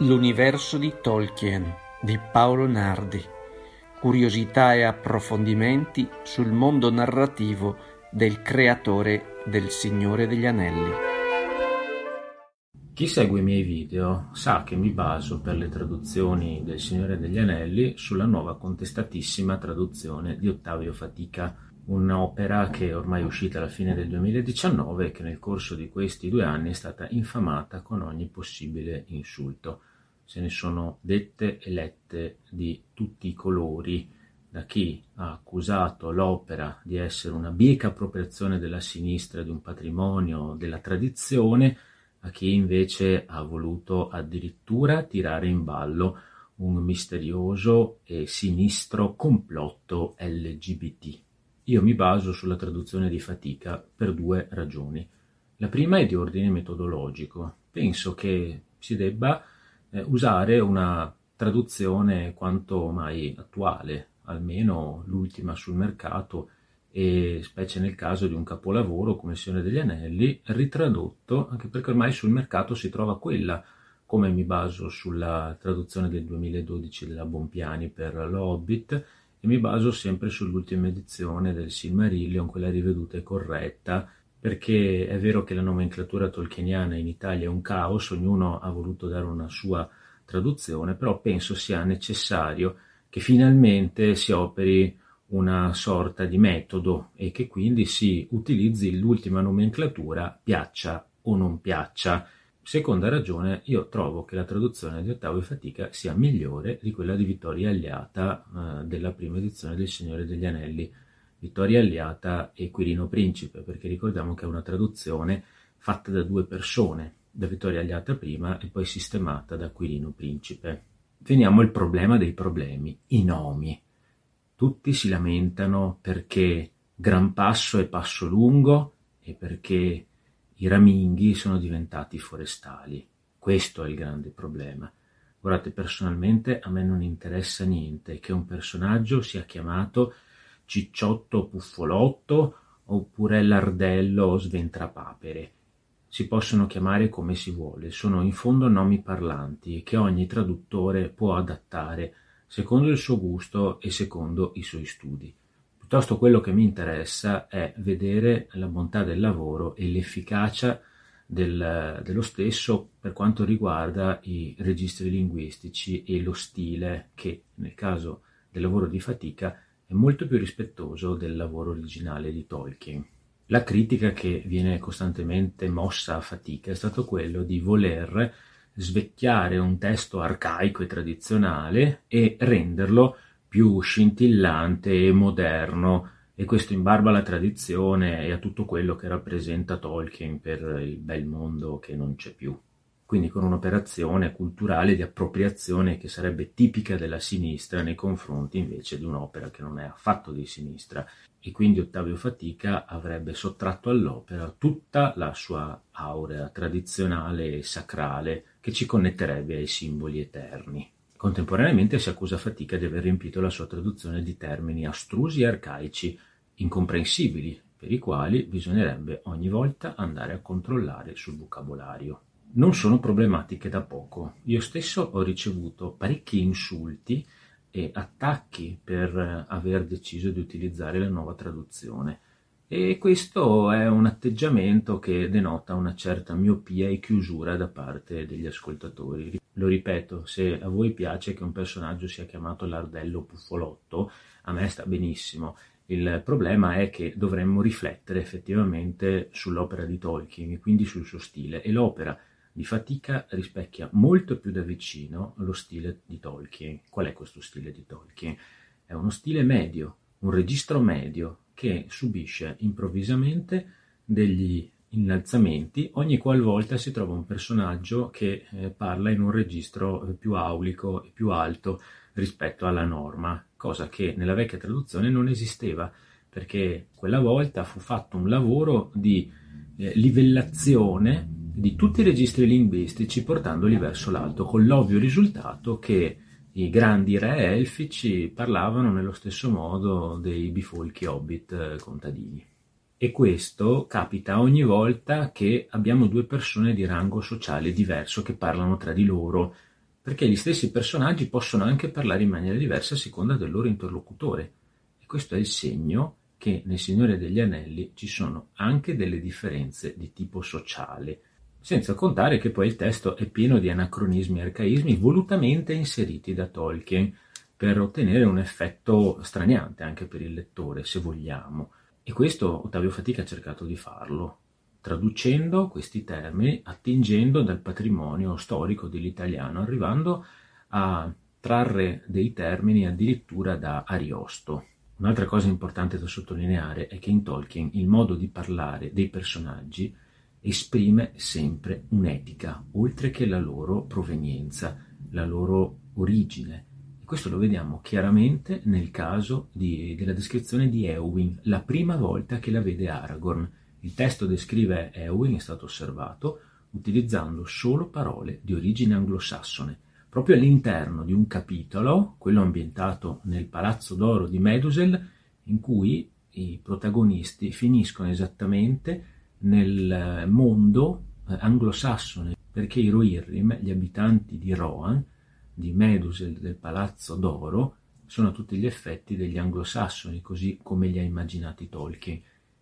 L'universo di Tolkien di Paolo Nardi. Curiosità e approfondimenti sul mondo narrativo del creatore del Signore degli Anelli. Chi segue i miei video sa che mi baso per le traduzioni del Signore degli Anelli sulla nuova contestatissima traduzione di Ottavio Fatica, un'opera che ormai è uscita alla fine del 2019 e che nel corso di questi due anni è stata infamata con ogni possibile insulto. Se ne sono dette e lette di tutti i colori, da chi ha accusato l'opera di essere una bieca appropriazione della sinistra di un patrimonio della tradizione, a chi invece ha voluto addirittura tirare in ballo un misterioso e sinistro complotto LGBT. Io mi baso sulla traduzione di fatica per due ragioni. La prima è di ordine metodologico. Penso che si debba eh, usare una traduzione quanto mai attuale, almeno l'ultima sul mercato e specie nel caso di un capolavoro come Signore degli Anelli, ritradotto, anche perché ormai sul mercato si trova quella, come mi baso sulla traduzione del 2012 della Bompiani per l'Hobbit, e mi baso sempre sull'ultima edizione del Silmarillion, quella riveduta e corretta, perché è vero che la nomenclatura tolkieniana in Italia è un caos, ognuno ha voluto dare una sua traduzione, però penso sia necessario che finalmente si operi una sorta di metodo e che quindi si utilizzi l'ultima nomenclatura piaccia o non piaccia. Seconda ragione, io trovo che la traduzione di Ottavo e Fatica sia migliore di quella di Vittoria Alliata eh, della prima edizione del Signore degli Anelli. Vittoria Alliata e Quirino Principe, perché ricordiamo che è una traduzione fatta da due persone, da Vittoria Alliata prima e poi sistemata da Quirino Principe. Veniamo al problema dei problemi, i nomi. Tutti si lamentano perché Gran Passo è Passo Lungo e perché i raminghi sono diventati forestali. Questo è il grande problema. Guardate, personalmente a me non interessa niente che un personaggio sia chiamato Cicciotto Puffolotto oppure Lardello Sventrapapere. Si possono chiamare come si vuole, sono in fondo nomi parlanti che ogni traduttore può adattare secondo il suo gusto e secondo i suoi studi. Piuttosto quello che mi interessa è vedere la bontà del lavoro e l'efficacia del, dello stesso per quanto riguarda i registri linguistici e lo stile che nel caso del lavoro di fatica è molto più rispettoso del lavoro originale di Tolkien. La critica che viene costantemente mossa a fatica è stato quello di voler svecchiare un testo arcaico e tradizionale e renderlo più scintillante e moderno, e questo in barba alla tradizione e a tutto quello che rappresenta Tolkien per il bel mondo che non c'è più. Quindi con un'operazione culturale di appropriazione che sarebbe tipica della sinistra nei confronti invece di un'opera che non è affatto di sinistra e quindi Ottavio Fatica avrebbe sottratto all'opera tutta la sua aurea tradizionale e sacrale che ci connetterebbe ai simboli eterni. Contemporaneamente si accusa Fatica di aver riempito la sua traduzione di termini astrusi e arcaici, incomprensibili, per i quali bisognerebbe ogni volta andare a controllare sul vocabolario. Non sono problematiche da poco. Io stesso ho ricevuto parecchi insulti e attacchi per aver deciso di utilizzare la nuova traduzione. E questo è un atteggiamento che denota una certa miopia e chiusura da parte degli ascoltatori. Lo ripeto, se a voi piace che un personaggio sia chiamato Lardello Puffolotto, a me sta benissimo. Il problema è che dovremmo riflettere effettivamente sull'opera di Tolkien e quindi sul suo stile e l'opera di fatica rispecchia molto più da vicino lo stile di Tolkien. Qual è questo stile di Tolkien? È uno stile medio, un registro medio che subisce improvvisamente degli innalzamenti ogni qualvolta si trova un personaggio che eh, parla in un registro eh, più aulico e più alto rispetto alla norma, cosa che nella vecchia traduzione non esisteva, perché quella volta fu fatto un lavoro di eh, livellazione di tutti i registri linguistici portandoli verso l'alto, con l'ovvio risultato che i grandi re elfici parlavano nello stesso modo dei bifolchi hobbit eh, contadini. E questo capita ogni volta che abbiamo due persone di rango sociale diverso che parlano tra di loro, perché gli stessi personaggi possono anche parlare in maniera diversa a seconda del loro interlocutore. E questo è il segno che nel Signore degli Anelli ci sono anche delle differenze di tipo sociale, senza contare che poi il testo è pieno di anacronismi e arcaismi volutamente inseriti da Tolkien per ottenere un effetto straniante anche per il lettore, se vogliamo. E questo Ottavio Fatica ha cercato di farlo, traducendo questi termini, attingendo dal patrimonio storico dell'italiano, arrivando a trarre dei termini addirittura da Ariosto. Un'altra cosa importante da sottolineare è che in Tolkien il modo di parlare dei personaggi esprime sempre un'etica, oltre che la loro provenienza, la loro origine, questo lo vediamo chiaramente nel caso di, della descrizione di Eowyn, la prima volta che la vede Aragorn. Il testo descrive Eowyn, è stato osservato, utilizzando solo parole di origine anglosassone. Proprio all'interno di un capitolo, quello ambientato nel Palazzo d'Oro di Medusel, in cui i protagonisti finiscono esattamente nel mondo eh, anglosassone, perché i Rohirrim, gli abitanti di Rohan, di Medusel del Palazzo d'Oro sono tutti gli effetti degli anglosassoni, così come li ha immaginati Tolkien.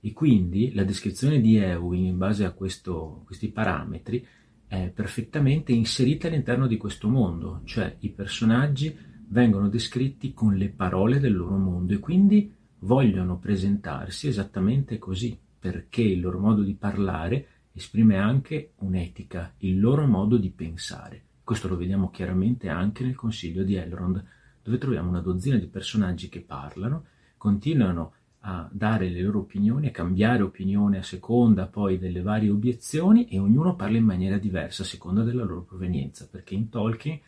E quindi la descrizione di Eowyn in base a questo, questi parametri è perfettamente inserita all'interno di questo mondo, cioè i personaggi vengono descritti con le parole del loro mondo e quindi vogliono presentarsi esattamente così, perché il loro modo di parlare esprime anche un'etica, il loro modo di pensare. Questo lo vediamo chiaramente anche nel Consiglio di Elrond, dove troviamo una dozzina di personaggi che parlano, continuano a dare le loro opinioni, a cambiare opinione a seconda poi delle varie obiezioni e ognuno parla in maniera diversa a seconda della loro provenienza, perché in Tolkien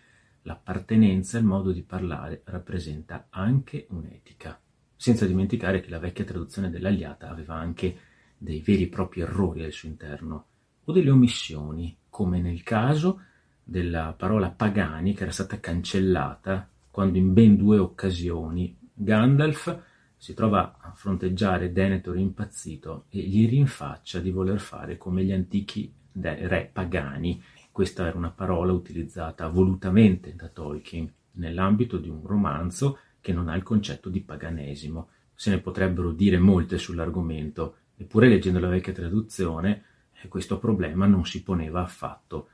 l'appartenenza, il modo di parlare rappresenta anche un'etica. Senza dimenticare che la vecchia traduzione dell'Aliata aveva anche dei veri e propri errori al suo interno o delle omissioni, come nel caso della parola pagani che era stata cancellata quando in ben due occasioni Gandalf si trova a fronteggiare Denethor impazzito e gli rinfaccia di voler fare come gli antichi re pagani. Questa era una parola utilizzata volutamente da Tolkien nell'ambito di un romanzo che non ha il concetto di paganesimo. Se ne potrebbero dire molte sull'argomento, eppure leggendo la vecchia traduzione eh, questo problema non si poneva affatto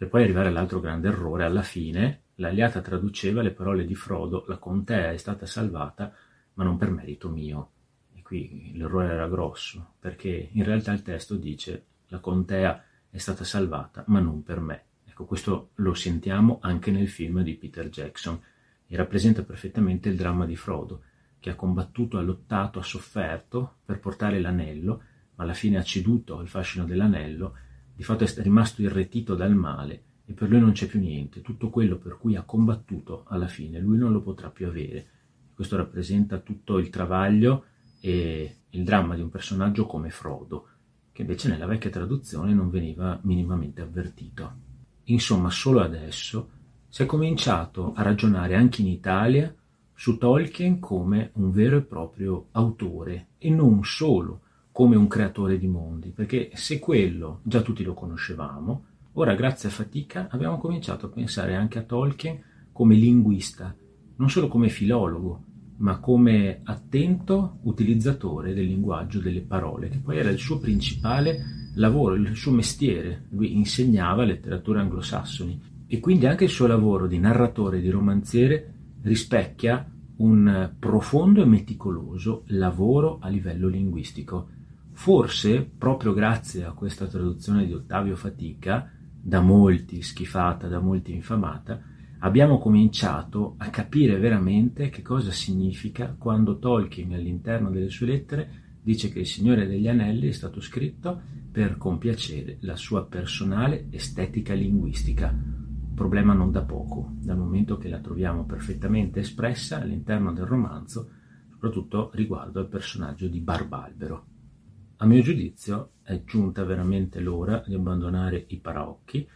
per poi arrivare all'altro grande errore. Alla fine l'aliata traduceva le parole di Frodo, la contea è stata salvata, ma non per merito mio. E qui l'errore era grosso, perché in realtà il testo dice la contea è stata salvata, ma non per me. Ecco, questo lo sentiamo anche nel film di Peter Jackson e rappresenta perfettamente il dramma di Frodo, che ha combattuto, ha lottato, ha sofferto per portare l'anello, ma alla fine ha ceduto al fascino dell'anello di fatto è rimasto irretito dal male e per lui non c'è più niente, tutto quello per cui ha combattuto alla fine lui non lo potrà più avere. Questo rappresenta tutto il travaglio e il dramma di un personaggio come Frodo, che invece nella vecchia traduzione non veniva minimamente avvertito. Insomma, solo adesso si è cominciato a ragionare anche in Italia su Tolkien come un vero e proprio autore e non solo come un creatore di mondi, perché se quello già tutti lo conoscevamo, ora grazie a fatica abbiamo cominciato a pensare anche a Tolkien come linguista, non solo come filologo, ma come attento utilizzatore del linguaggio delle parole, che poi era il suo principale lavoro, il suo mestiere. Lui insegnava letterature anglosassoni e quindi anche il suo lavoro di narratore di romanziere rispecchia un profondo e meticoloso lavoro a livello linguistico Forse, proprio grazie a questa traduzione di Ottavio Fatica, da molti schifata, da molti infamata, abbiamo cominciato a capire veramente che cosa significa quando Tolkien all'interno delle sue lettere dice che Il Signore degli Anelli è stato scritto per compiacere la sua personale estetica linguistica, problema non da poco, dal momento che la troviamo perfettamente espressa all'interno del romanzo, soprattutto riguardo al personaggio di Barbalbero. A mio giudizio è giunta veramente l'ora di abbandonare i paraocchi e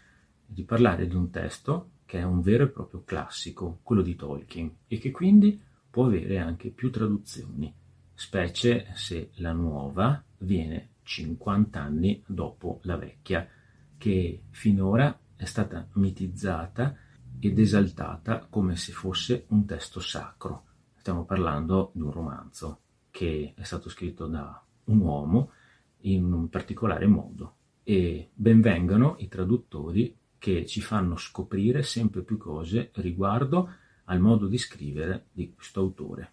di parlare di un testo che è un vero e proprio classico, quello di Tolkien, e che quindi può avere anche più traduzioni, specie se la nuova viene 50 anni dopo la vecchia, che finora è stata mitizzata ed esaltata come se fosse un testo sacro. Stiamo parlando di un romanzo che è stato scritto da un uomo in un particolare modo e benvengano i traduttori che ci fanno scoprire sempre più cose riguardo al modo di scrivere di questo autore.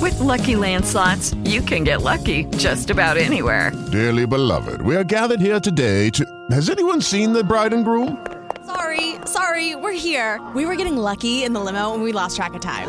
With lucky landslots, you can get lucky just about anywhere. Dearly beloved, we are gathered here today to. Has anyone seen the bride and groom? Sorry, sorry, we're here. We were getting lucky in the limo and we lost track of time.